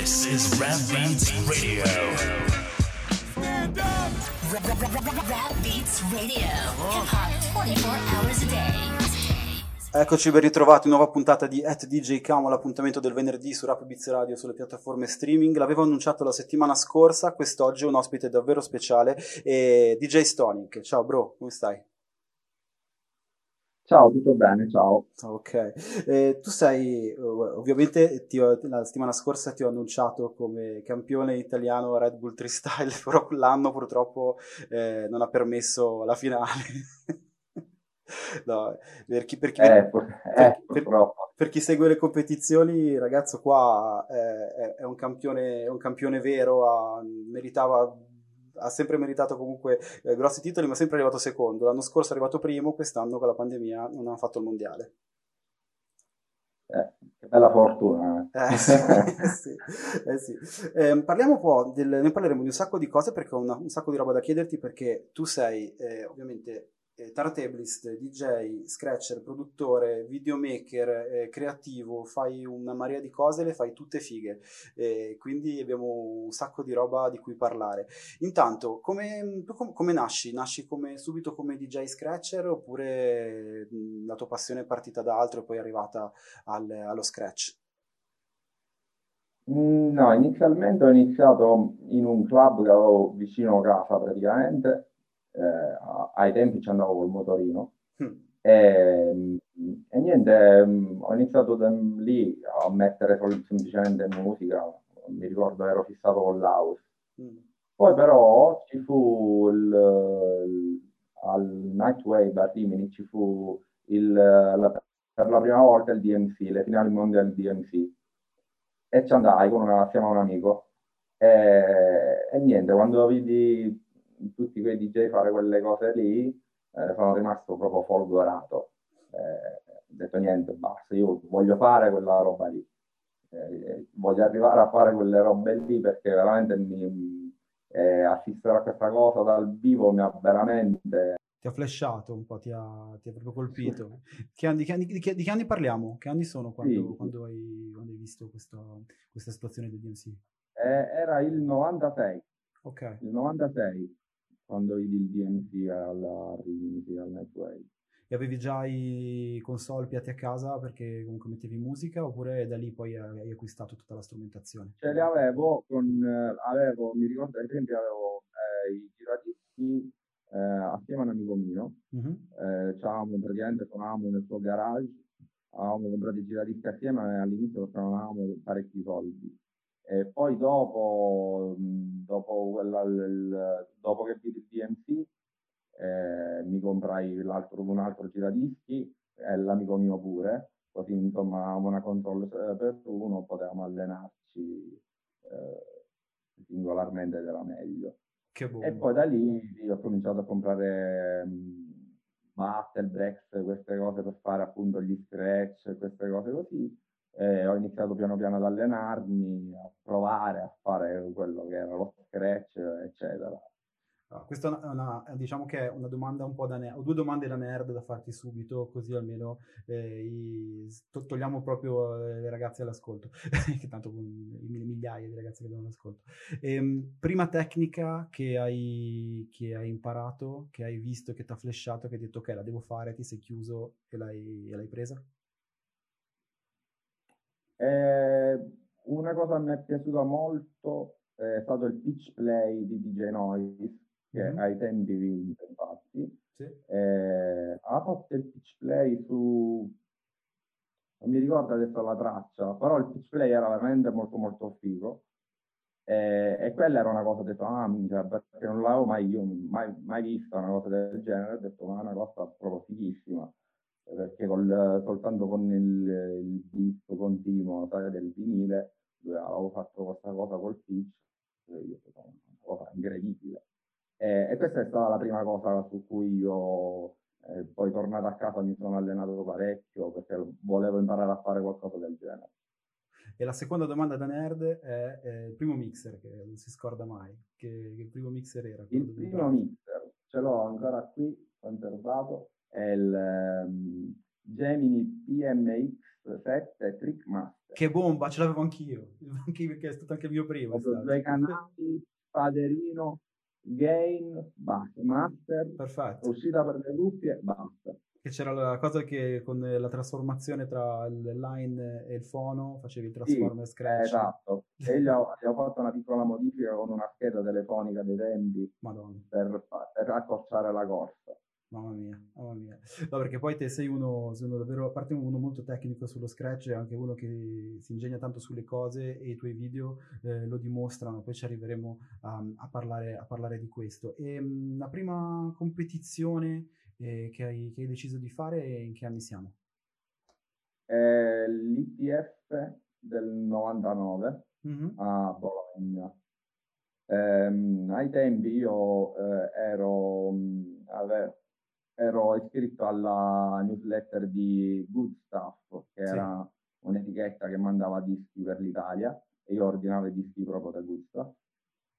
This is Rap Beats Radio. Rap Beats Radio. Hip hop 24 hours a day. Eccoci ben ritrovati, nuova puntata di At DJ Camo, l'appuntamento del venerdì su Rap Beats Radio sulle piattaforme streaming. L'avevo annunciato la settimana scorsa, quest'oggi è un ospite davvero speciale, è DJ Stonic. Ciao bro, come stai? Ciao, tutto bene, ciao. Ok, eh, tu sei, ovviamente ti ho- la settimana scorsa ti ho annunciato come campione italiano Red Bull Freestyle, però l'anno purtroppo eh, non ha permesso la finale. No, per chi, per chi- Eh, per- eh, per- chi segue le competizioni, ragazzo qua eh, è, è un campione, è un campione vero, ha, meritava, ha sempre meritato comunque eh, grossi titoli, ma è sempre arrivato secondo. L'anno scorso è arrivato primo, quest'anno con la pandemia non ha fatto il mondiale. Eh, che bella fortuna. Eh, sì, eh, sì, eh, sì. Ehm, parliamo un po', del, ne parleremo di un sacco di cose perché ho una- un sacco di roba da chiederti perché tu sei eh, ovviamente eh, turntablist, DJ, scratcher, produttore, videomaker, eh, creativo, fai una marea di cose, le fai tutte fighe, Eh, quindi abbiamo un sacco di roba di cui parlare. Intanto, come, com- come nasci? Nasci come, subito come DJ scratcher oppure mh, la tua passione è partita da altro e poi è arrivata al- allo scratch? Mm, No, inizialmente ho iniziato in un club che avevo vicino casa praticamente. Eh, ai tempi ci andavo col motorino. Mm. E, mm, e niente, mm, ho iniziato da lì a mettere sol- semplicemente musica. Mi ricordo ero fissato con l'house. Mm. Poi però ci fu il, il- al Nightwave a Rimini ci fu il, la- per la prima volta il DMC, le finali mondiali DMC e ci andai con una, assieme a un amico e, e niente, quando vidi tutti quei DJ fare quelle cose lì eh, sono rimasto proprio folgorato. Eh, ho detto niente, basta, io voglio fare quella roba lì. Eh, voglio arrivare a fare quelle robe lì perché veramente mi, eh, assistere a questa cosa dal vivo mi ha veramente Ti ha flashato un po', ti ha, ti ha proprio colpito. Che anni- di, che anni, di che- di che anni parliamo? Che anni sono quando, Sì. quando hai, quando hai visto questo- questa situazione del DMC? eh, era il 96, Ok, il 96 quando vidi il DMC alla Rimini, al Nightwave. e avevi già i console piatti a casa perché comunque mettevi musica oppure da lì poi hai acquistato tutta la strumentazione? Ce li avevo con, eh, avevo, mi ricordo ad esempio avevo eh, i giradischi eh, assieme a un amico mio, Mhm. eh, c'avevamo praticamente suonavamo nel suo garage, avevamo comprato i giradischi assieme e all'inizio costravamo parecchi soldi. E poi dopo, dopo, quella- il- dopo che vidi il DMC, eh, mi comprai l'altro, un altro giradischi e l'amico mio pure, così insomma avevamo una console eh, per uno, potevamo allenarci eh, singolarmente ed era meglio. E poi da lì ho cominciato a comprare battle, breaks, queste cose per fare appunto gli scratch, queste cose così. E ho iniziato piano piano ad allenarmi, a provare a fare quello che era lo scratch, eccetera. Ah, questa è una, è, diciamo che è una domanda un po' da nerd, ho due domande da nerd da farti subito, così almeno eh, i- to- togliamo proprio eh, le ragazze all'ascolto, che tanto con mil- migliaia di ragazze che danno l'ascolto. Ehm, prima tecnica che hai, che hai imparato, che hai visto, che ti ha flashato, che hai detto ok, la devo fare, ti sei chiuso e l'hai, e l'hai presa? E una cosa che mi è piaciuta molto è stato il pitch play di DJ Noise, che Mhm. ai tempi vinse infatti. Sì. Eh, ha fatto il pitch play su non mi ricordo adesso la traccia, però il pitch play era veramente molto molto figo. E, e quella era una cosa, ho detto, ah, minchia, perché non l'avevo mai, io mai, mai vista una cosa del genere, ho detto, ma è una cosa proprio fighissima, perché col- soltanto con il, il beat continuo, sai, del vinile, avevo fatto questa cosa col pitch, e io detto, una cosa incredibile. E, e questa è stata la prima cosa su cui io eh, poi tornato a casa mi sono allenato parecchio perché volevo imparare a fare qualcosa del genere. E la seconda domanda da nerd è eh, il primo mixer, che non si scorda mai, che, che il primo mixer era? Il primo mixer ce l'ho ancora qui conservato, è il ehm, Gemini PMX 7 Trickmaster. Che bomba, ce l'avevo anch'io. Anche perché è stato anche il mio primo. è stato. due canali, Paderino, Gain, Master, Perfetto. uscita per le cuffie, basta. Che c'era la cosa che con la trasformazione tra il line e il fono facevi il transformer Eh, scratch. esatto. E gli ho, gli ho fatto una piccola modifica con una scheda telefonica dei tempi Madonna, per, per accorciare la corsa. Mamma mia, mamma mia. No, perché poi te sei uno, sei uno davvero, a parte uno molto tecnico sullo scratch, è anche uno che si ingegna tanto sulle cose e i tuoi video eh, lo dimostrano, poi ci arriveremo a, a parlare, a parlare di questo. E, mh, la prima competizione eh, che, hai, che hai deciso di fare, in che anni siamo? Eh, L'ITF del 99 Mhm. a Bologna. Ehm, ai tempi io eh, ero, mh, ave- ero iscritto alla newsletter di Good Stuff, che Sì. era un'etichetta che mandava dischi per l'Italia e io ordinavo i dischi proprio da Good Stuff.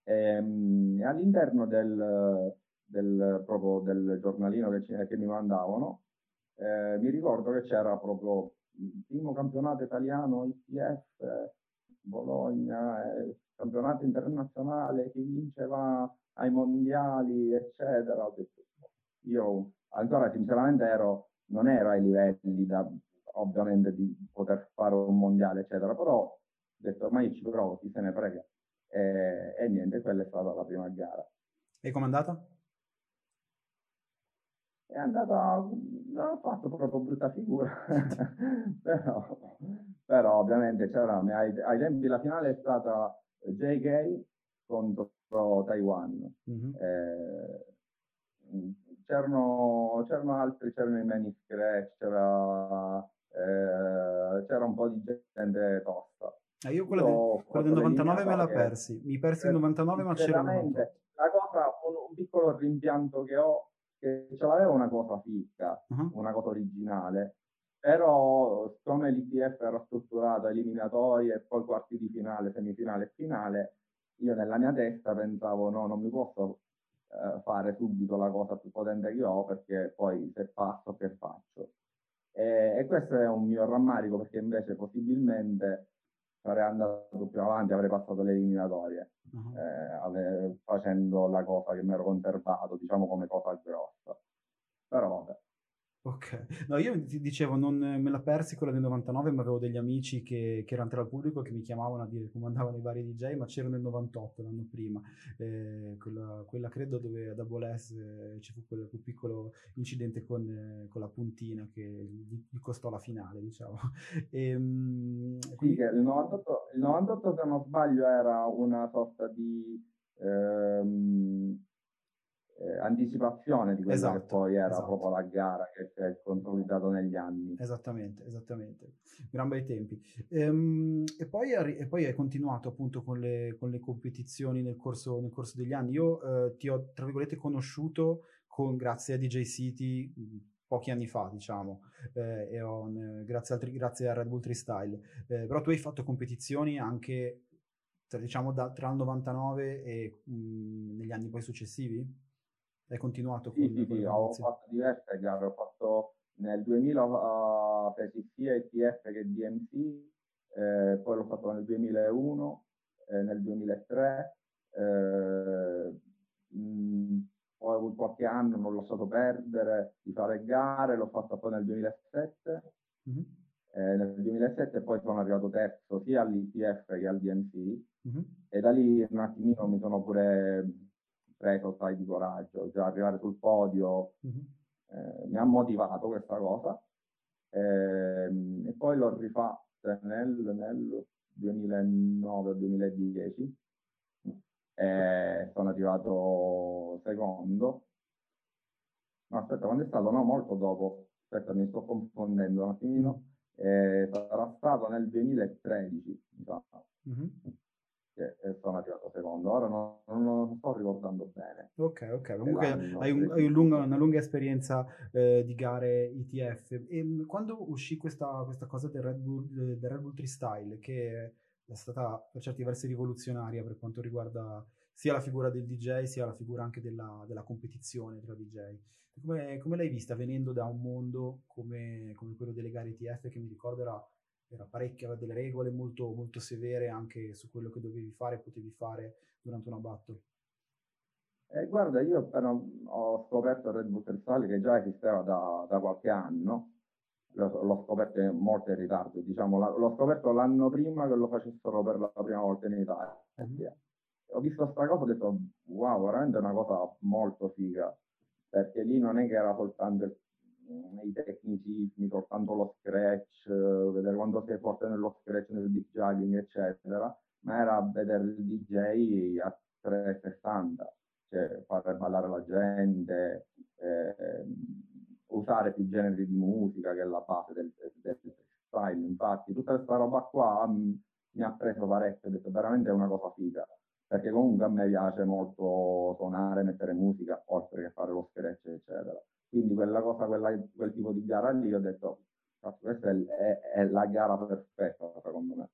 Ehm, E, all'interno del, del- proprio del giornalino che, che mi mandavano, eh, mi ricordo che c'era proprio il primo campionato italiano ITF, Bologna, eh, campionato internazionale, chi vince va ai mondiali, eccetera. Ho detto, io ancora sinceramente ero, non ero ai livelli da, ovviamente di poter fare un mondiale, eccetera, però ho detto ormai ci provo, chi se ne frega. E, e niente, quella è stata la prima gara. E com'è andata? È andata, non ho fatto proprio brutta figura, però, però ovviamente c'era, ai, ai tempi la finale è stata JK contro Taiwan. Mhm. Eh, c'erano, c'erano altri, c'erano i mani scratch, c'era, eh, c'era un po' di gente tosta. Eh, io quella, Io quella del fatto 99 me la persi. Mi persi il 99, ma c'era il 98. Sinceramente, la cosa, un, un piccolo rimpianto che ho, che ce l'aveva una cosa fitta, Mhm. una cosa originale, però siccome l'ITF era strutturato eliminatorie e poi quarti di finale, semifinale e finale, io nella mia testa pensavo no, non mi posso eh, fare subito la cosa più potente che ho perché poi se passo che faccio. E, e questo è un mio rammarico perché invece possibilmente sarei andato più avanti, avrei passato le eliminatorie Mhm. eh, ave- facendo la cosa che mi ero conservato, diciamo come cosa grossa. Però vabbè. Ok, no, io ti dicevo, non me la persi quella del 99, ma avevo degli amici che, che erano tra il pubblico che mi chiamavano a dire come andavano i vari DJ, ma c'ero nel 98, l'anno prima, Eh, quella, quella credo dove ad Abolès eh, ci fu quel, quel piccolo incidente con, eh, con la puntina che gli, gli costò la finale, diciamo. E, mm, Sì, quindi- il 98, il 98, se non sbaglio, era una sorta di ehm, eh, anticipazione di quella Esatto, che poi era esatto. proprio la gara che si è consolidato negli anni. Esattamente, esattamente. Gran bei tempi. Ehm, e, poi, e hai continuato appunto con le, con le competizioni nel corso, nel corso degli anni. Io eh, ti ho, tra virgolette, conosciuto con, grazie a DJ City mh, pochi anni fa, diciamo, eh, e ho, eh, grazie, altri- grazie a Red Bull Freestyle. Eh, però tu hai fatto competizioni anche, tra, diciamo, da- tra il 99 e mh, negli anni poi successivi? Hai continuato con, Sì, sì, con sì, le ho fatto diverse gare, ho fatto nel 2000 uh, feci sia ITF che DMC, eh, poi l'ho fatto nel 2001, eh, nel 2003, eh, mh, poi ho avuto qualche anno, non l'ho lasciato perdere di fare gare, l'ho fatto poi nel 2007, Mhm, eh, nel 2007 poi sono arrivato terzo sia all'ITF che al DMC mhm. e da lì un attimino mi sono pure preso, sai, di coraggio, già arrivare sul podio Mhm. eh, mi ha motivato questa cosa Ehm, e poi l'ho rifatta nel, nel 2009-2010 e sono arrivato secondo no aspetta quando è stato? no molto dopo aspetta mi sto confondendo un attimino Eh, sarà stato nel 2013 mi sa, Mhm. Che eh, sono arrivato secondo. Ora non, non lo sto ricordando bene. Ok, ok, comunque hai, un- hai un lungo- una lunga esperienza eh, di gare ITF. E mh, quando uscì questa, questa cosa del Red Bull, eh, del Red Bull Freestyle, che è stata per certi versi rivoluzionaria per quanto riguarda sia la figura del DJ, sia la figura anche della, della competizione tra DJ, come, come l'hai vista venendo da un mondo come, come quello delle gare ITF, che mi ricordo era parecchio, aveva delle regole molto, molto severe anche su quello che dovevi fare e potevi fare durante una battle. Eh, guarda, io appena ho scoperto Red Bull Crystal che già esisteva da, da qualche anno, l'ho, l'ho scoperto molto in ritardo, diciamo, l'ho scoperto l'anno prima che lo facessero per la prima volta in Italia. Mm-hmm. Ho visto questa cosa e ho detto, wow, veramente è una cosa molto figa, perché lì non è che era soltanto il, i tecnicismi, soltanto lo scratch, vedere quanto sei forte nello scratch, nel big juggling, eccetera, ma era vedere il DJ a 360 cioè fare ballare la gente, eh, usare più generi di musica che è la base del, del freestyle. Infatti, tutta questa roba qua mm, mi ha preso parecchio, ho detto veramente è una cosa figa, perché comunque a me piace molto suonare, mettere musica, oltre che fare lo scratch, eccetera. Quindi quella cosa, quella, quel tipo di gara lì, ho detto, questa è, è, è la gara perfetta, secondo me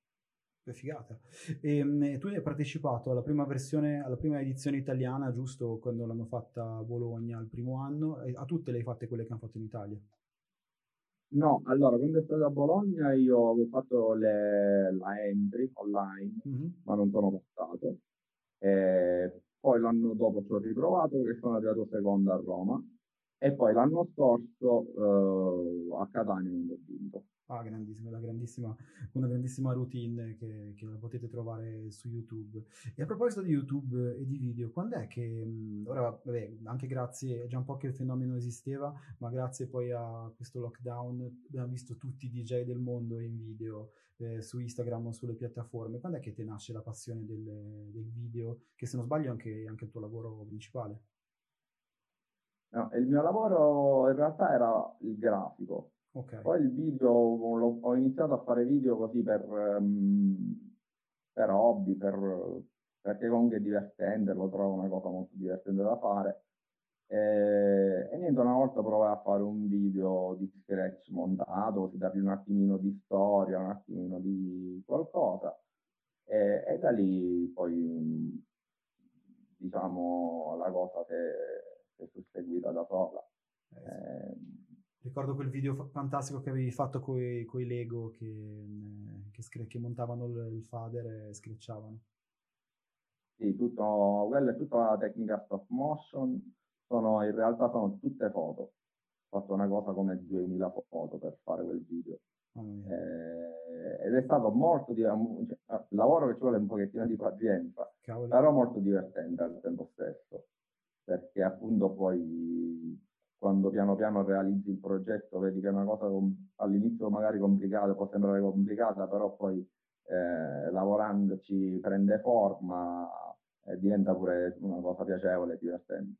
figata. E, ehm, tu hai partecipato alla prima versione, alla prima edizione italiana, giusto quando l'hanno fatta a Bologna il primo anno, a tutte le hai fatte quelle che hanno fatto in Italia? No, allora quando è stato a Bologna io avevo fatto le, la entry online, mm-hmm. ma non sono passato. E poi l'anno dopo ci ho riprovato e sono arrivato secondo a Roma. E poi l'anno scorso uh, a Catania non ho vinto. Ah, grandissima, grandissima, una grandissima routine che, che, la potete trovare su YouTube. E a proposito di YouTube e di video, quando è che, ora, vabbè, anche grazie, è già un po' che il fenomeno esisteva, ma grazie poi a questo lockdown abbiamo visto tutti i DJ del mondo in video eh, su Instagram o sulle piattaforme. Quando è che ti nasce la passione del, del video, che se non sbaglio è anche, anche il tuo lavoro principale? No, il mio lavoro in realtà era il grafico Okay. Poi il video, ho iniziato a fare video così per, um, per hobby, per, perché comunque è divertente, lo trovo una cosa molto divertente da fare. E, e niente, una volta provai a fare un video di scratch montato, così dargli un attimino di storia, un attimino di qualcosa. E, e da lì poi, diciamo, la cosa si è, susseguita da sola. Eh, sì. eh, Ricordo quel video fantastico che avevi fatto con i Lego che, mm, che, che, montavano il, fader e screcciavano. Sì, tutto, quella è tutta la tecnica stop motion, sono, in realtà sono tutte foto. Ho fatto una cosa come 2000 foto per fare quel video. Oh, eh, ed è stato molto divertente, cioè, lavoro che ci vuole un pochettino di pazienza, Cavoli. però molto divertente al tempo stesso, perché appunto poi quando piano piano realizzi il progetto, vedi che è una cosa all'inizio magari complicata, può sembrare complicata, però poi eh, lavorandoci prende forma e diventa pure una cosa piacevole e divertente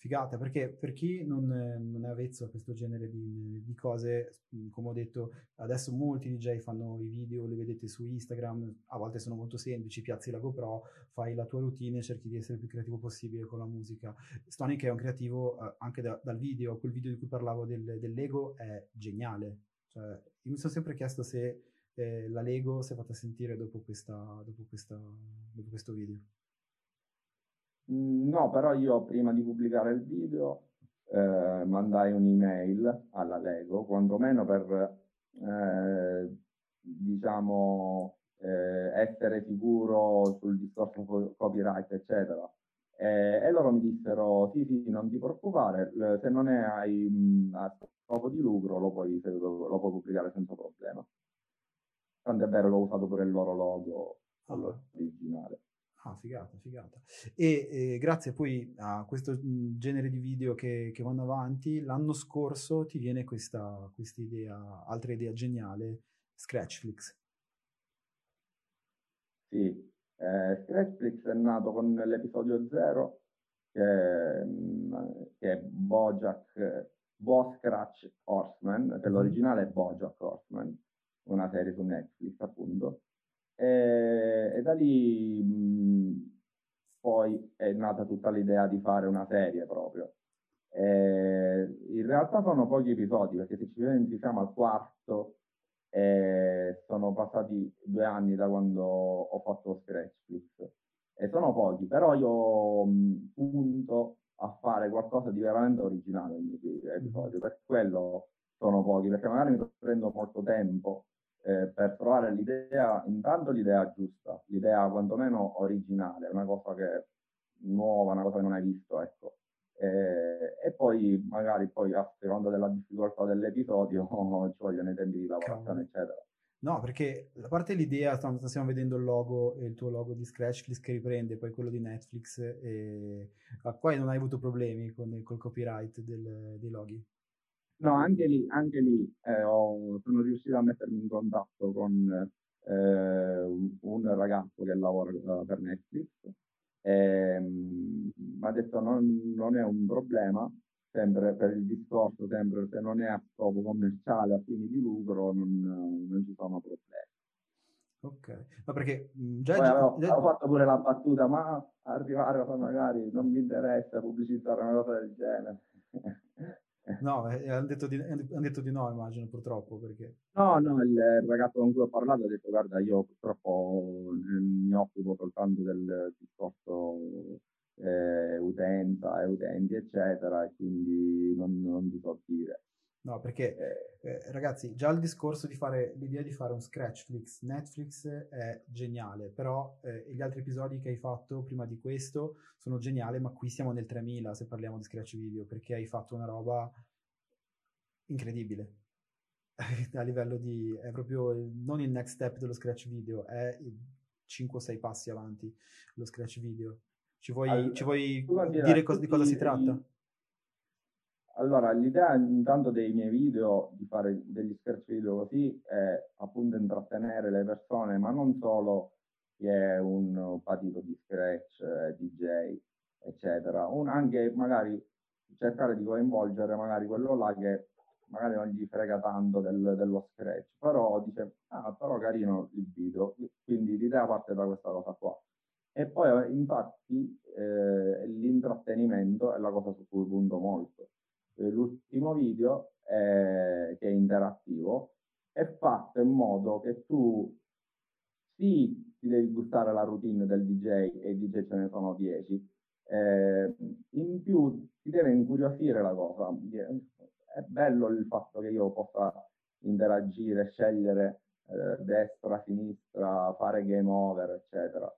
figata perché per chi non, non, è avvezzo a questo genere di, di, cose, come ho detto, adesso molti DJ fanno i video, li vedete su Instagram, a volte sono molto semplici, piazzi la GoPro, fai la tua routine cerchi di essere il più creativo possibile con la musica. Stonic è un creativo eh, anche da, dal video, quel video di cui parlavo del, del è geniale. Cioè, io mi sono sempre chiesto se eh, la Lego si è fatta sentire dopo, questa, dopo, questa, dopo questo video. No, però io prima di pubblicare il video eh, mandai un'email alla Lego, quantomeno per, eh, diciamo, eh, essere sicuro sul discorso copyright, eccetera. e loro mi dissero, sì, sì, non ti preoccupare, se non hai mh, a scopo di lucro lo puoi, lo, puoi pubblicare senza problema. Tanto è vero che ho usato pure il loro logo ah. originale. Ah, figata, figata. E eh, grazie poi a questo mhmm, genere di video che, che vanno avanti, l'anno scorso ti viene questa, questa idea, altra idea geniale, Scratchflix. Sì, eh, Scratchflix è nato con l'episodio 0, che, mhmm, che è Bojack, Bo Scratch Horseman, che l'originale è Bojack Horseman, una serie su Netflix appunto. E, e da lì mh, poi è nata tutta l'idea di fare una serie proprio. E in realtà sono pochi episodi, perché se ci pensi siamo al quarto e sono passati due anni da quando ho fatto Scratchflix e sono pochi, però io mh, punto a fare qualcosa di veramente originale ogni episodio, per quello sono pochi, perché magari mi prendo molto tempo eh, per trovare l'idea, intanto l'idea giusta, l'idea quantomeno originale, una cosa che nuova, una cosa che non hai visto, ecco. E, e poi magari poi a seconda della difficoltà dell'episodio ci vogliono i tempi di lavorazione, eccetera. No, perché a parte l'idea, stiamo vedendo il logo, il tuo logo di Scratchflix che riprende, poi quello di Netflix, e... ma poi non hai avuto problemi con, col copyright del, dei loghi? No, anche lì, anche lì eh, ho, sono riuscito a mettermi in contatto con eh, un ragazzo che lavora uh, per Netflix e mi ha detto non, non è un problema, sempre per il discorso, sempre se non è a scopo commerciale, a fini di lucro, non, non ci sono problemi. Ok, ma perché già, Poi avevo, già... avevo, fatto pure la battuta, ma arrivare a magari non mi interessa pubblicizzare una cosa del genere. No, eh, hanno detto, han detto, di no, immagino, purtroppo. Perché... No, no, il ragazzo con cui ho parlato ha detto, guarda, io purtroppo mi occupo soltanto del discorso eh, utenza e utenti, eccetera, e quindi non, non ti so dire. No, perché eh, eh, ragazzi, già il discorso di fare l'idea di fare un Scratchflix Netflix è geniale, però eh, gli altri episodi che hai fatto prima di questo sono geniali, ma qui siamo nel 3000 se parliamo di Scratch Video, perché hai fatto una roba incredibile. A livello di è proprio non il next step dello Scratch Video, è 5-6 passi avanti lo Scratch Video. Ci vuoi, allora, ci vuoi dire co- di cosa si tratta? Allora, l'idea intanto dei miei video, di fare degli scherzi video così, è appunto intrattenere le persone, ma non solo chi è un patito di scratch, eh, DJ, eccetera, un, anche magari cercare di coinvolgere magari quello là che magari non gli frega tanto del, dello scratch, però dice, ah, però carino il video, quindi l'idea parte da questa cosa qua. E poi infatti eh, l'intrattenimento è la cosa su cui punto molto l'ultimo video, eh, che è interattivo, è fatto in modo che tu sì, ti devi gustare la routine del DJ e DJ ce ne sono 10, eh, in più ti deve incuriosire la cosa. È bello il fatto che io possa interagire, scegliere eh, destra, sinistra, fare game over, eccetera.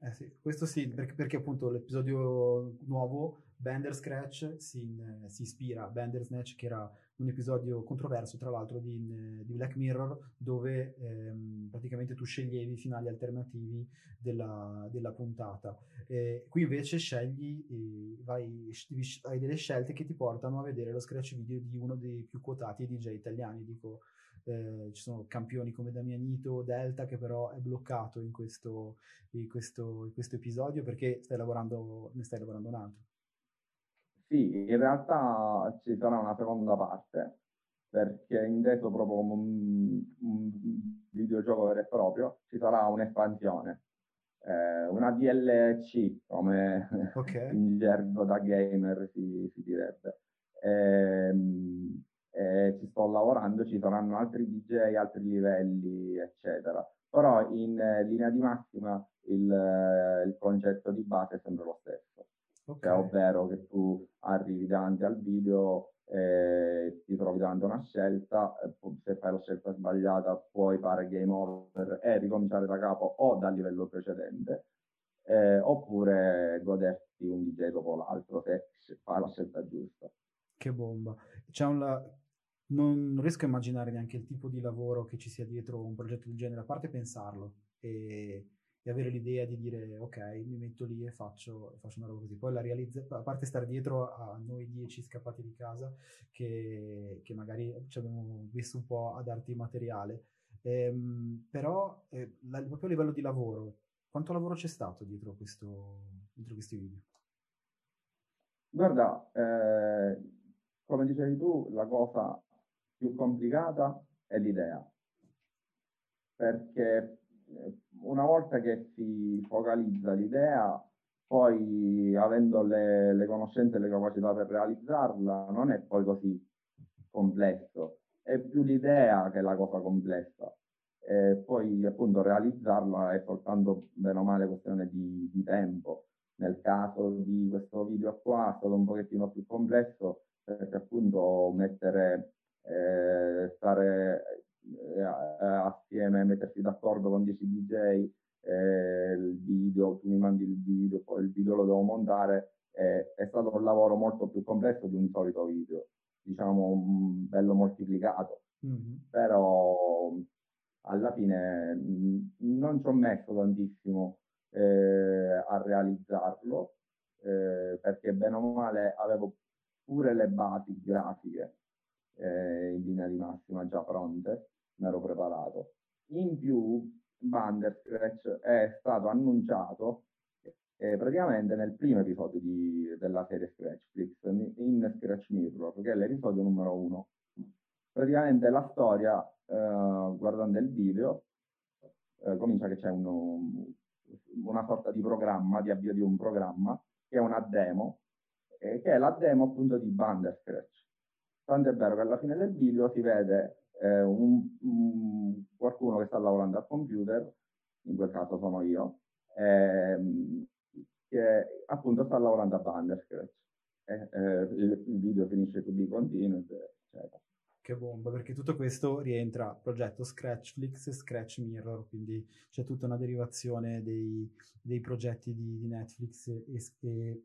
Eh sì, questo sì, perché, perché appunto l'episodio nuovo Bender Scratch si, si, ispira a Bender Snatch, che era un episodio controverso, tra l'altro, di, di Black Mirror, dove ehm, praticamente tu sceglievi i finali alternativi della, della puntata. E qui invece scegli, eh, vai, hai delle scelte che ti portano a vedere lo scratch video di uno dei più quotati DJ italiani. Dico, eh, ci sono campioni come Damianito, Delta, che però è bloccato in questo, in questo, in questo episodio perché stai lavorando, ne stai lavorando un altro. Sì, in realtà ci sarà una seconda parte, perché inteso proprio come un, un videogioco vero e proprio, ci sarà un'espansione, eh, una DLC, come okay. in gergo da gamer si, si direbbe. E, ehm, e ci sto lavorando, ci saranno altri DJ, altri livelli, eccetera. Però in linea di massima il, il concetto di base è sempre lo stesso. Okay. Cioè, ovvero che tu arrivi davanti al video e ti trovi davanti a una scelta, se fai la scelta sbagliata puoi fare game over e ricominciare da capo o dal livello precedente, eh, oppure goderti un DJ dopo l'altro se fai la scelta giusta. Che bomba! C'è un, non riesco a immaginare neanche il tipo di lavoro che ci sia dietro un progetto del genere, a parte pensarlo e e avere l'idea di dire ok, mi metto lì e faccio, faccio una roba così. Poi la realizza, a parte stare dietro a noi dieci scappati di casa che, che magari ci abbiamo visto un po' a darti materiale, ehm, però eh, la, proprio a livello di lavoro, quanto lavoro c'è stato dietro, questo, dietro questi video? Guarda, eh, come dicevi tu, la cosa più complicata è l'idea, perché una volta che si focalizza l'idea, poi avendo le, le conoscenze e le capacità per realizzarla, non è poi così complesso, è più l'idea che è la cosa complessa. E poi appunto realizzarla è soltanto bene o male questione di, di tempo. Nel caso di questo video qua è stato un pochettino più complesso perché appunto mettere, eh, stare eh, assieme mettersi d'accordo con 10 DJ, eh, il video, tu mi mandi il video, poi il video lo devo montare, eh, è stato un lavoro molto più complesso di un solito video, diciamo bello moltiplicato, mm-hmm. però alla fine mh, non ci ho messo tantissimo eh, a realizzarlo, eh, perché bene o male avevo pure le basi grafiche eh, in linea di massima già pronte, mi ero preparato. In più, Banderscratch è stato annunciato eh, praticamente nel primo episodio di, della serie Scratchflix, in Scratch Mirror, che è l'episodio numero uno. Praticamente la storia, eh, guardando il video, eh, comincia che c'è uno, una sorta di programma, di avvio di un programma, che è una demo, eh, che è la demo appunto di Banderscratch. Tanto è vero che alla fine del video si vede eh, un, un, qualcuno che sta lavorando al computer, in quel caso sono io, ehm, che appunto sta lavorando a Banderscratch. Eh, eh, il, il, video finisce to be continued, eccetera. Che bomba, perché tutto questo rientra progetto Scratchflix e Scratch Mirror, quindi c'è tutta una derivazione dei, dei progetti di, di Netflix e, e,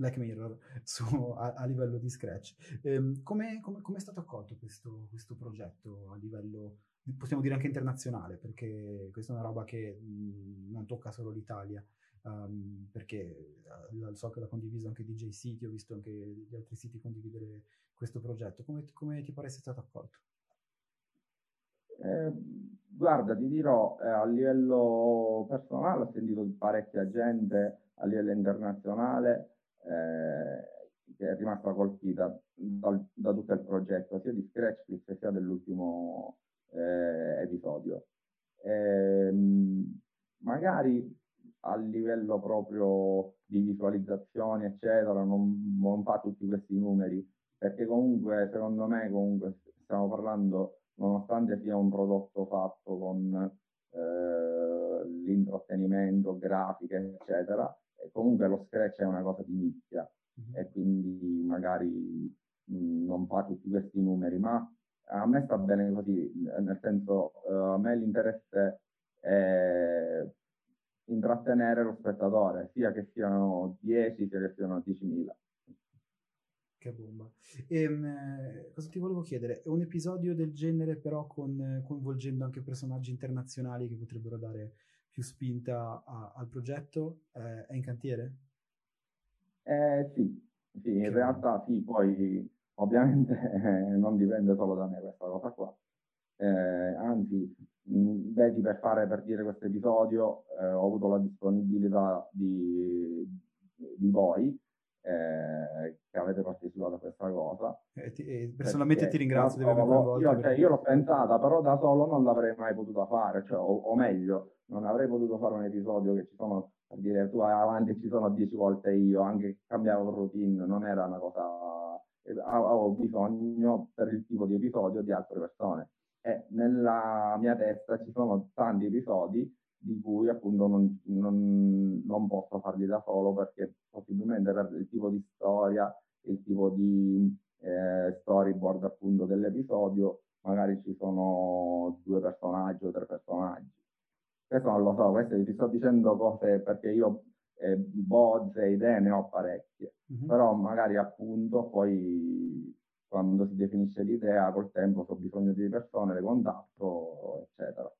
Black Mirror su, a, a, livello di Scratch. Ehm, come, è stato accolto questo, questo, progetto a livello, possiamo dire anche internazionale, perché questa è una roba che mh, non tocca solo l'Italia. Um, perché uh, so che l'ha condiviso anche DJ City, ho visto anche gli altri siti condividere questo progetto. Come, come ti pare sia stato accolto? Eh, guarda, ti dirò, eh, a livello personale ho sentito parecchia gente, a livello internazionale, eh, che è rimasta colpita dal, da tutto il progetto, sia di Scratchflix sia dell'ultimo eh, episodio. Ehm, magari a livello proprio di visualizzazioni, eccetera, non, non fa tutti questi numeri, perché comunque, secondo me, comunque stiamo parlando, nonostante sia un prodotto fatto con eh, l'intrattenimento, grafiche, eccetera, comunque lo scratch è una cosa di nicchia mm-hmm. e quindi magari mh, non fa tutti questi numeri, ma a me sta bene così, nel senso uh, a me l'interesse è intrattenere lo spettatore, sia che siano 10 sia che siano 10.000. Che bomba. Ehm, cosa ti volevo chiedere? È un episodio del genere però con, coinvolgendo anche personaggi internazionali che potrebbero dare più spinta a, al progetto? Eh, è in cantiere? Eh, sì, sì, in realtà sì, poi ovviamente eh, non dipende solo da me questa cosa qua. Eh, anzi, mh, vedi per fare per dire questo episodio eh, ho avuto la disponibilità di, di voi eh, che avete partecipato a questa cosa. Eh, ti, eh, personalmente ti ringrazio di avermi coinvolto. Io, cioè, io l'ho pensata, però da solo non l'avrei mai potuta fare, cioè, o, o, meglio, non avrei potuto fare un episodio che ci sono, per dire, tu avanti ci sono dieci volte io, anche cambiavo routine, non era una cosa... Eh, avevo bisogno per il tipo di episodio di altre persone. E nella mia testa ci sono tanti episodi di cui appunto non, non, non, posso farli da solo perché possibilmente per il tipo di storia, il tipo di eh, storyboard appunto dell'episodio, magari ci sono due personaggi o tre personaggi. Questo non lo so, questo ti sto dicendo cose perché io eh, bozze, idee ne ho parecchie, mm-hmm. però magari appunto poi quando si definisce l'idea col tempo ho bisogno di persone, le contatto, eccetera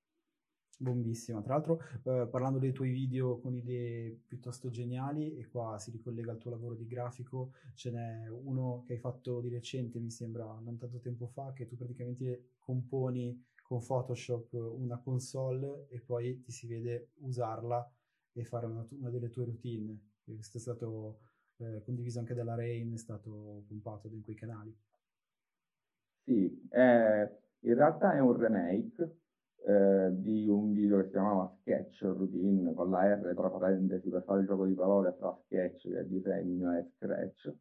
bombissima. Tra l'altro, eh, parlando dei tuoi video con idee piuttosto geniali, e qua si ricollega al tuo lavoro di grafico, ce n'è uno che hai fatto di recente, mi sembra non tanto tempo fa, che tu praticamente componi con Photoshop una console e poi ti si vede usarla e fare una, una delle tue routine. Questo è stato eh, condiviso anche dalla Rain, è stato pompato in quei canali. Sì, eh, in realtà è un remake eh, di un video che si chiamava Sketch Routine con la R tra parentesi per fare il gioco di parole tra sketch che è disegno e scratch.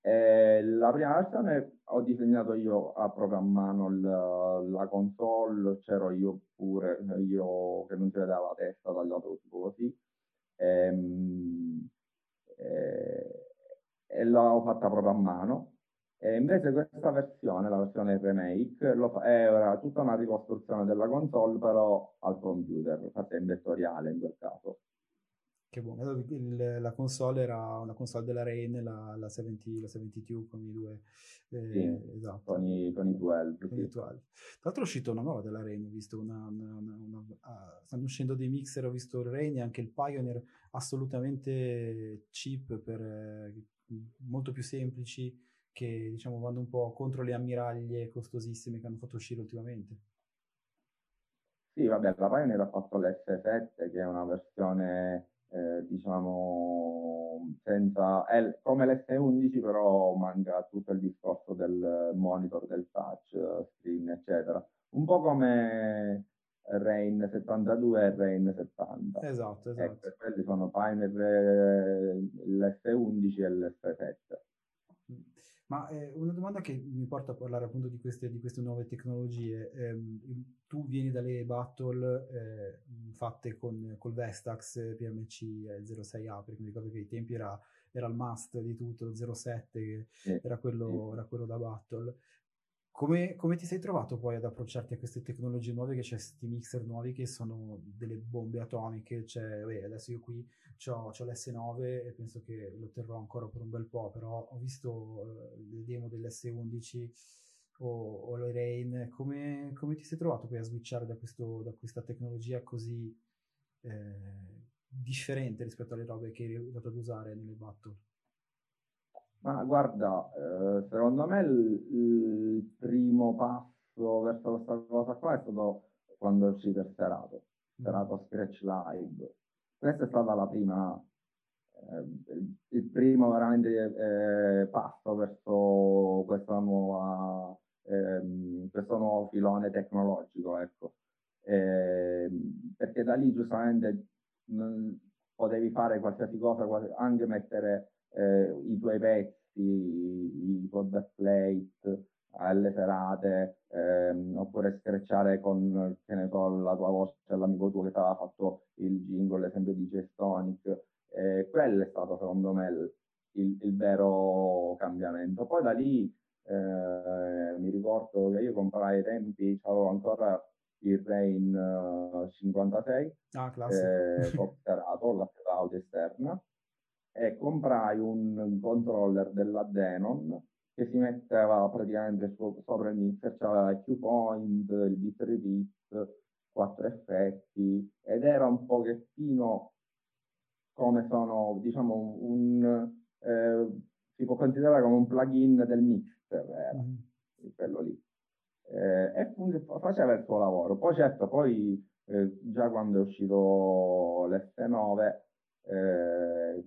E la prima versione ho disegnato io a proprio a mano il, la console, c'ero io pure, io che non si vedeva la testa, tagliato tipo così. E, ehm, e, e l'ho fatta proprio a mano E invece questa versione, la versione remake, lo fa, era tutta una ricostruzione della console, però al computer, fatta in vettoriale in quel caso. Che buono. Il, la console era una console della Rain, la, la, 70, la 72 con i due. Eh, sì, esatto. Con i, con i 12. Con sì. i 12. Tra l'altro è uscita una nuova della Rain, ho visto una, una, una, una uh, stanno uscendo dei mixer, ho visto il Rain e anche il Pioneer assolutamente cheap, per, eh, molto più semplici, che diciamo vanno un po' contro le ammiraglie costosissime che hanno fatto uscire ultimamente. Sì, vabbè, la Pioneer ha fatto l'S7, che è una versione eh, diciamo senza è come l'S11 però manca tutto il discorso del monitor del touch screen eccetera. Un po' come Rain 72 e Rain 70 esatto esatto. ecco, quelli sono Pioneer eh, l'S11 e l'S7 ma eh, una domanda che mi porta a parlare appunto di queste, di queste nuove tecnologie. Eh, tu vieni dalle battle eh, fatte con col Vestax PMC 06A, perché mi ricordo che ai tempi era, era il must di tutto, 07 che era quello, era quello da battle. Come, come, ti sei trovato poi ad approcciarti a queste tecnologie nuove, che c'è questi mixer nuovi che sono delle bombe atomiche, cioè, beh, adesso io qui ho l'S9 e penso che lo terrò ancora per un bel po', però ho visto uh, le demo dell'S11 o, o le Rain, come, come, ti sei trovato poi a switchare da, questo, da questa tecnologia così eh, differente rispetto alle robe che eri abituato ad usare nelle battle? Ma guarda, eh, secondo me il, il, primo passo verso questa cosa qua è stato quando è uscito il Serato, mm. Serato Scratch Live. Questa è stata la prima, eh, il primo veramente eh, passo verso questa nuova, ehm, questo nuovo filone tecnologico, ecco. Ehm, perché da lì giustamente potevi fare qualsiasi cosa, anche mettere eh, i tuoi pezzi, i, i pod plate alle serate, ehm, oppure screcciare con, che ne so, la tua voce, l'amico tuo che ti aveva fatto il jingle, l'esempio di G-Stonic. Eh, quello è stato secondo me il, il, il vero cambiamento. Poi da lì eh, mi ricordo che io comprai ai tempi, avevo ancora il Rain uh, 56, ah, classico. eh, cooperato, la audio esterna, e comprai un controller della Denon che si metteva praticamente so- sopra il mixer, c'aveva il Q-point, il bit repeat, quattro effetti ed era un pochettino come sono, diciamo, un, eh, si può considerare come un plugin del mixer, era mm. quello lì. Eh, e faceva il suo lavoro. Poi certo, poi eh, già quando è uscito l'S9 eh,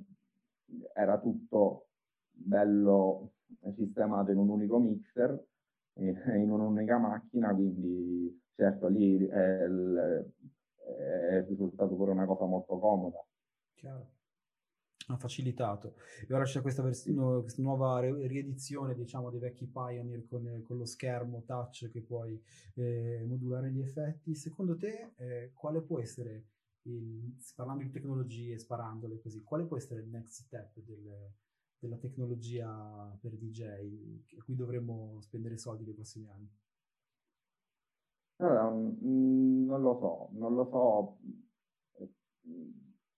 era tutto bello sistemato in un unico mixer, in un'unica macchina, quindi certo lì è, il, è risultato pure una cosa molto comoda. Chiaro. Ha facilitato. E ora c'è questa, vers- questa nuova re- riedizione, diciamo, dei vecchi Pioneer con, con lo schermo touch che puoi eh, modulare gli effetti. Secondo te, eh, quale può essere il, parlando di tecnologie, sparandole così, quale può essere il next step del, della tecnologia per DJ a cui dovremmo spendere soldi nei prossimi anni? Allora, mm, non lo so, non lo so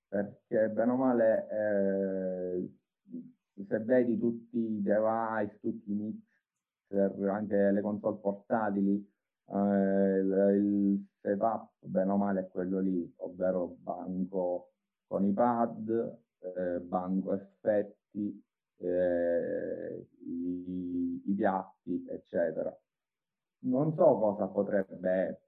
perché bene o male eh, se vedi tutti i device, tutti i mixer, anche le console portatili, eh, il, il setup bene o male è quello lì, ovvero banco con i pad, eh, banco effetti, eh, i, i, piatti, eccetera. Non so cosa potrebbe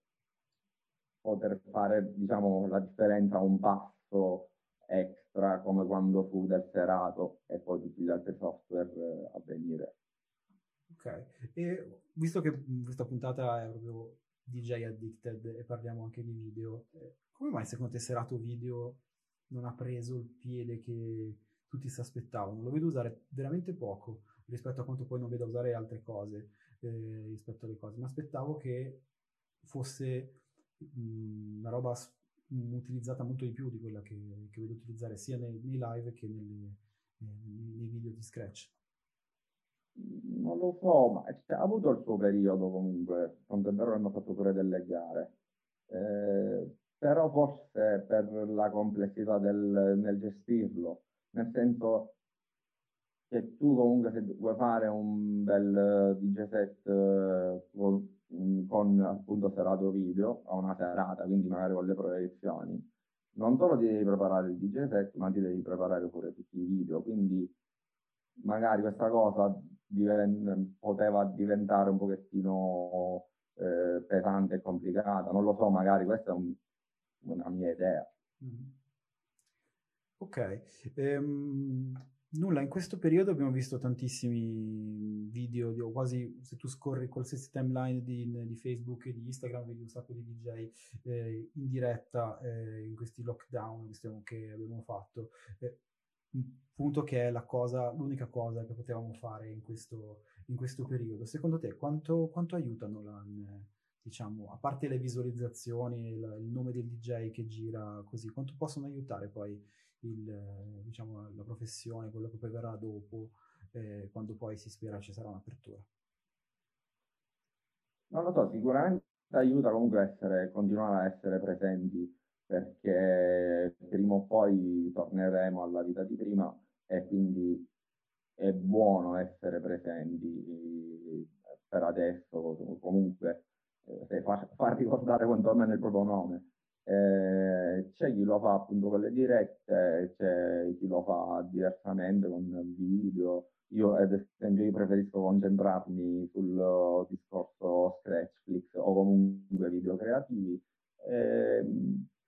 poter fare, diciamo, la differenza un passo extra come quando fu del serato e poi tutti gli altri software eh, a venire. Ok, e visto che questa puntata è proprio DJ Addicted e parliamo anche di video, eh, come mai secondo te Serato Video non ha preso il piede che tutti si aspettavano? Lo vedo usare veramente poco rispetto a quanto poi non vedo usare altre cose eh, rispetto alle cose. Mi aspettavo che fosse mh, una roba mh, utilizzata molto di più di quella che, che vedo utilizzare sia nei, nei live che nelle, nei, nei video di Scratch. Non lo so, ma cioè, ha avuto il suo periodo comunque, tanto è vero che hanno fatto pure delle gare. Eh, però forse per la complessità del, nel gestirlo, nel senso che tu comunque se vuoi fare un bel DJ set eh, con, con, appunto serato video a una serata, quindi magari con le proiezioni, non solo ti devi preparare il DJ set, ma ti devi preparare pure tutti i video, quindi magari questa cosa diven- poteva diventare un pochettino eh, pesante e complicata, non lo so, magari questa è un, una mia idea. Mm. Ok, ehm, nulla, in questo periodo abbiamo visto tantissimi video, quasi se tu scorri qualsiasi timeline di, di, Facebook e di Instagram, vedi un sacco di DJ eh, in diretta eh, in questi lockdown che abbiamo fatto. Eh, punto che è la cosa, l'unica cosa che potevamo fare in questo, in questo periodo. Secondo te quanto, quanto aiutano la, diciamo, a parte le visualizzazioni, il, il, nome del DJ che gira così, quanto possono aiutare poi il, diciamo, la professione, quello che poi verrà dopo, eh, quando poi si spera ci sarà un'apertura? Non lo so, sicuramente aiuta comunque a essere, continuare a essere presenti perché prima o poi torneremo alla vita di prima e quindi è buono essere presenti per adesso comunque eh, far, far ricordare quantomeno il proprio nome. Eh, c'è chi lo fa appunto con le dirette c'è chi lo fa diversamente con video. Io ad esempio io preferisco concentrarmi sul discorso Scratchflix o comunque video creativi. Eh,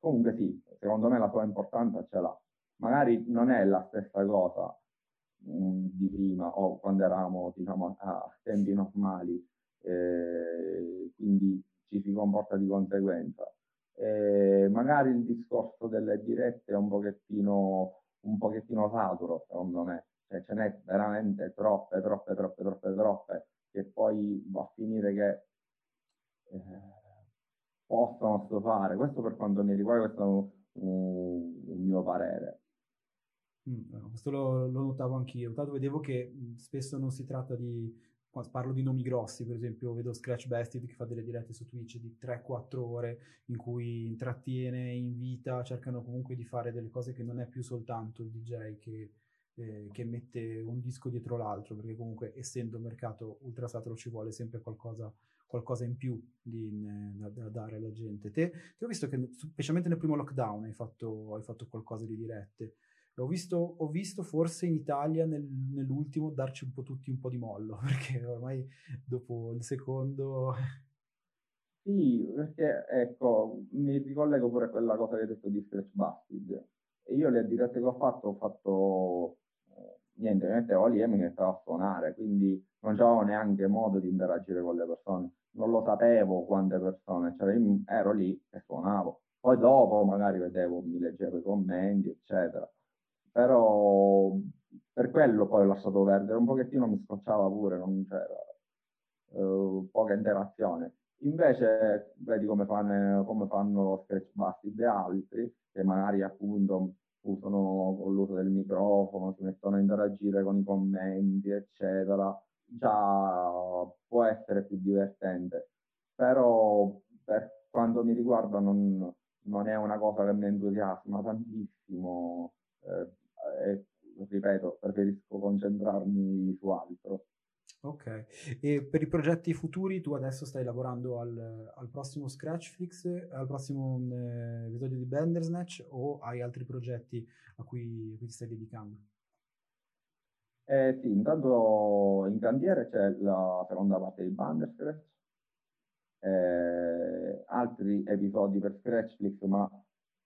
Comunque sì, secondo me la sua importanza ce l'ha. Magari non è la stessa cosa mh, mm, di prima o quando eravamo diciamo, a tempi normali, eh, quindi ci si comporta di conseguenza. Eh, magari il discorso delle dirette è un pochettino, un pochettino saturo, secondo me. Cioè, ce n'è veramente troppe, troppe, troppe, troppe, troppe, che poi va a finire che... Eh, possono stufare. Questo per quanto mi riguarda, questo è un, un, mio parere. Mm, questo lo, lo, notavo anch'io. Tanto vedevo che mm, spesso non si tratta di. Quando parlo di nomi grossi, per esempio, vedo Scratch Bested che fa delle dirette su Twitch di 3-4 ore in cui intrattiene, invita, cercano comunque di fare delle cose che non è più soltanto il DJ che, eh, che mette un disco dietro l'altro, perché comunque essendo un mercato ultra saturo ci vuole sempre qualcosa qualcosa in più di, da, da, dare alla gente. Te, te, ho visto che, specialmente nel primo lockdown, hai fatto, hai fatto qualcosa di dirette. Ho visto, ho visto forse in Italia nel, nell'ultimo darci un po' tutti un po' di mollo, perché ormai dopo il secondo... Sì, perché ecco, mi ricollego pure a quella cosa che hai detto di Scratch Busted. E io le dirette che ho fatto, ho fatto eh, niente, ovviamente ho l'IM che stava a suonare, quindi non avevo neanche modo di interagire con le persone non lo sapevo quante persone, cioè ero lì e suonavo. Poi dopo magari vedevo, mi leggevo i commenti, eccetera. Però per quello poi ho lasciato perdere, un pochettino mi scocciava pure, non c'era uh, poca interazione. Invece vedi come fanno, come fanno Scratch Busted e altri, che magari appunto usano con l'uso del microfono, si mettono a interagire con i commenti, eccetera già può essere più divertente, però per quanto mi riguarda non, non è una cosa che mi entusiasma tantissimo eh, e ripeto, preferisco concentrarmi su altro. Ok, e per i progetti futuri tu adesso stai lavorando al, al prossimo Scratchflix, al prossimo eh, episodio di Bandersnatch o hai altri progetti a cui, a cui ti stai dedicando? Eh, sì, intanto in cantiere c'è la seconda parte di Banderscratch, eh, altri episodi per Scratchflix, ma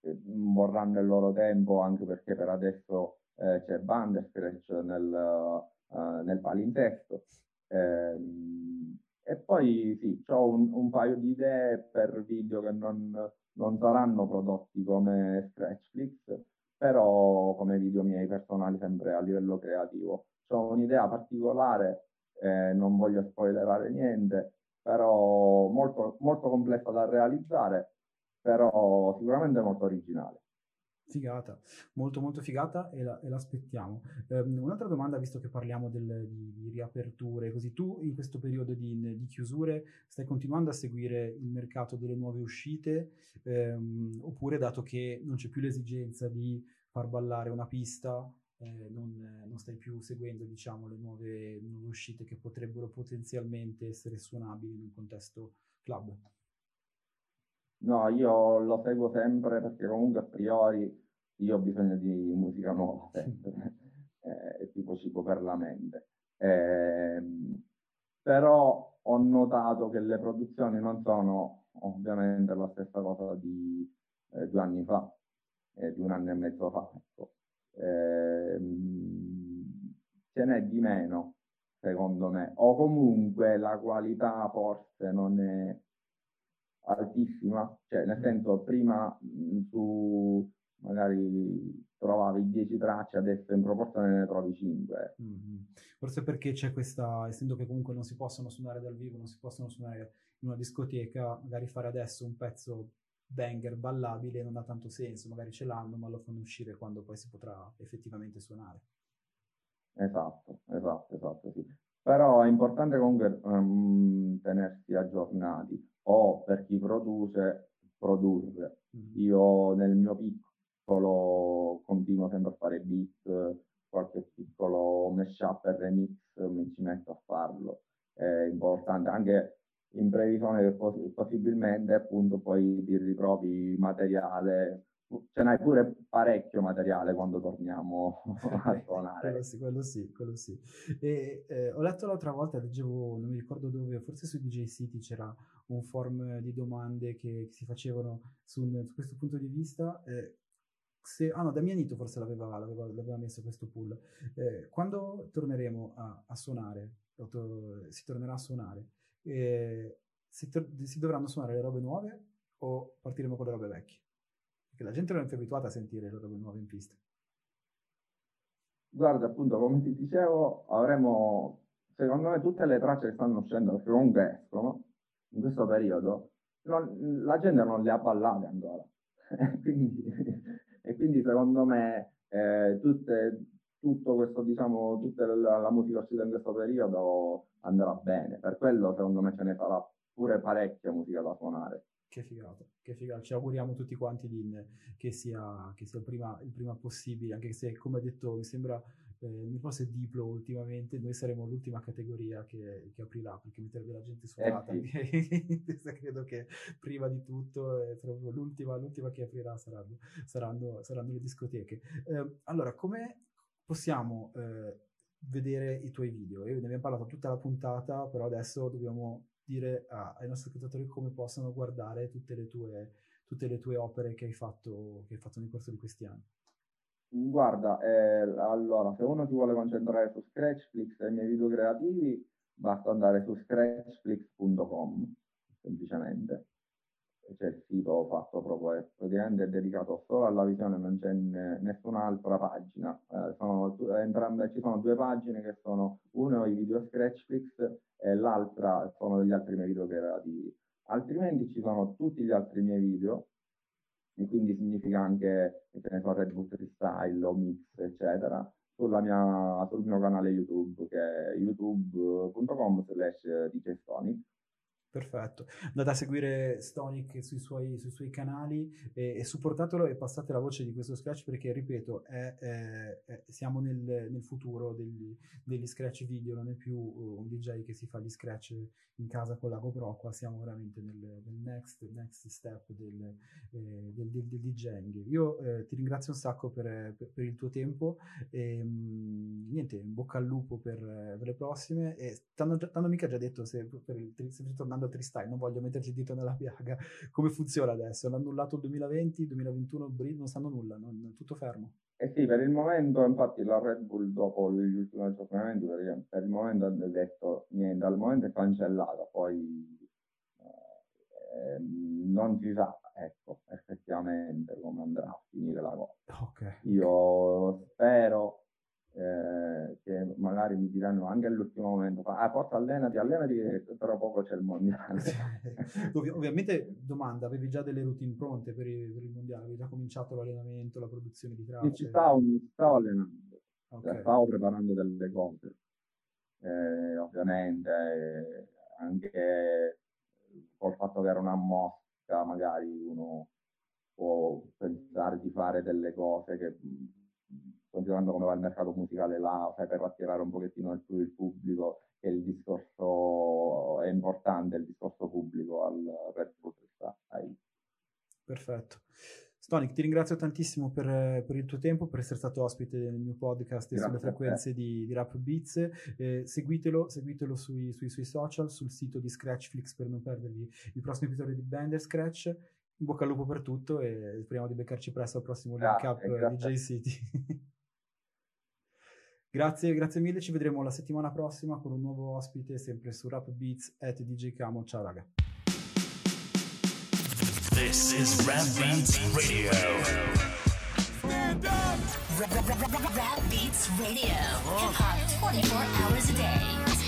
eh, vorranno il loro tempo anche perché per adesso eh, c'è Banderscratch nel, uh, nel palintesto. Ehm, e poi sì, ho un, un, paio di idee per video che non, non saranno prodotti come Scratchflix, però come video miei personali sempre a livello creativo. Ho un'idea particolare, eh, non voglio spoilerare niente, però molto, molto complessa da realizzare, però sicuramente molto originale. Figata, molto molto figata e, la, e l'aspettiamo. Um, un'altra domanda, visto che parliamo del, di, di, riaperture, così tu in questo periodo di, di, chiusure stai continuando a seguire il mercato delle nuove uscite um, oppure dato che non c'è più l'esigenza di far ballare una pista, eh, non, non, stai più seguendo diciamo, le nuove, nuove uscite che potrebbero potenzialmente essere suonabili in un contesto club? No, io lo seguo sempre perché comunque a priori io ho bisogno di musica nuova sempre, eh, tipo cibo per la mente. Eh, però ho notato che le produzioni non sono ovviamente la stessa cosa di eh, due anni fa, eh, di un anno e mezzo fa. Ecco. Ehm, ce n'è di meno, secondo me, o comunque la qualità forse non è altissima, cioè nel senso prima mh, su magari trovavi 10 tracce, adesso in proporzione ne trovi 5. Mm-hmm. Forse perché c'è questa, essendo che comunque non si possono suonare dal vivo, non si possono suonare in una discoteca, magari fare adesso un pezzo banger ballabile non ha tanto senso, magari ce l'hanno ma lo fanno uscire quando poi si potrà effettivamente suonare. Esatto, esatto, esatto, sì. Però è importante comunque um, tenersi aggiornati o per chi produce, produrre. Mm-hmm. Io nel mio piccolo continuo sempre a fare beat, qualche piccolo mashup e remix mi ci metto a farlo. È importante anche in previsione che poss- possibilmente appunto poi ti ritrovi materiale ce n'hai pure parecchio materiale quando torniamo a suonare. quello sì, quello sì, quello sì. E, eh, ho letto l'altra volta, leggevo, non mi ricordo dove, forse su DJ City c'era un form di domande che, che si facevano su, su, questo punto di vista. Eh, se, ah no, Damianito forse l'aveva, l'aveva, l'aveva messo questo pool. Eh, quando torneremo a, a suonare, si tornerà a suonare, eh, si, si dovranno suonare le robe nuove o partiremo con le robe vecchie? Perché la gente non è più abituata a sentire le robe nuove in pista. Guarda, appunto, come ti dicevo, avremo, secondo me, tutte le tracce che stanno uscendo, perché comunque escono in questo periodo, non, la gente non le ha ballate ancora. quindi, e quindi, secondo me, eh, tutte, tutto questo, diciamo, tutta la, la musica uscita in questo periodo andrà bene. Per quello, secondo me, ce ne sarà pure parecchia musica da suonare. Che figata, che figata. Ci auguriamo tutti quanti di, che, sia, che sia il, prima, il prima possibile, anche se, come detto, mi sembra, eh, mi ricordo se Diplo ultimamente, noi saremo l'ultima categoria che, che aprirà, perché mettervi la gente sudata. Eh sì. credo che prima di tutto, eh, l'ultima, l'ultima che aprirà saranno, saranno, saranno le discoteche. Eh, allora, come possiamo eh, vedere i tuoi video? Io ne abbiamo parlato tutta la puntata, però adesso dobbiamo dire a, ai nostri ascoltatori come possono guardare tutte le tue, tutte le tue opere che hai, fatto, che hai fatto nel corso di questi anni? Guarda, eh, allora, se uno si vuole concentrare su Scratchflix e i miei video creativi, basta andare su scratchflix.com, semplicemente. C'è il sito fatto proprio, praticamente dedicato solo alla visione, non c'è nessun'altra pagina. Eh, sono, entrambe, ci sono due pagine che sono, uno i video Scratchflix e l'altra sono degli altri miei video creativi. Altrimenti ci sono tutti gli altri miei video, e quindi significa anche, che ne so, Red Bull Freestyle o Mix, eccetera, mia, sul mio canale YouTube, che è youtube.com slash djstonic Perfetto, andate a seguire Stonic sui suoi, sui suoi canali e, e, supportatelo e passate la voce di questo scratch perché, ripeto, è, è, è, siamo nel, nel futuro degli, degli, scratch video, non è più un DJ che si fa gli scratch in casa con la GoPro, qua siamo veramente nel, nel next, next, step del, eh, del, del, del DJing. Io eh, ti ringrazio un sacco per, per, per il tuo tempo e mh, mm, niente, in bocca al lupo per, per le prossime e t'hanno, t'hanno mica già detto se, per, se ritornando a Tristai, non voglio metterci il dito nella piaga, come funziona adesso? L'hanno annullato il 2020, 2021, non sanno nulla, non, tutto fermo. Eh sì, per il momento, infatti, la Red Bull dopo gli ultimi aggiornamenti, per il momento ha detto niente, al momento è cancellata, poi eh, non si sa, ecco, effettivamente come andrà a finire la cosa. Okay. Io spero eh, che magari mi diranno anche all'ultimo momento, ah, porta allenati, allenati, tra poco c'è il mondiale. Ovvi- ovviamente, domanda, avevi già delle routine pronte per il, per il mondiale? Avevi già cominciato l'allenamento, la produzione di tracce? Ci stavo, mi stavo allenando, Ok. cioè, stavo preparando delle cose. Eh, ovviamente eh, anche col fatto che era una mosca, magari uno può pensare di fare delle cose che considerando come va il mercato musicale là, sai, per attirare un pochettino il più il pubblico, che il discorso è importante, il discorso pubblico al Red Bull sai. Perfetto. Stonic, ti ringrazio tantissimo per, per il tuo tempo, per essere stato ospite del mio podcast Grazie sulle frequenze di, di Rap Beats. Eh, seguitelo seguitelo sui, sui suoi social, sul sito di Scratchflix per non perdervi il prossimo episodio di Bender Scratch. In bocca al lupo per tutto e speriamo di beccarci presto al prossimo Link Grazie, Up eh, grazie. Grazie, grazie mille, ci vedremo la settimana prossima con un nuovo ospite sempre su Rap Beats at DJ Camo. Ciao raga. This is Rap Beats Radio. Rap Beats Radio. Hip hop 24 hours a day.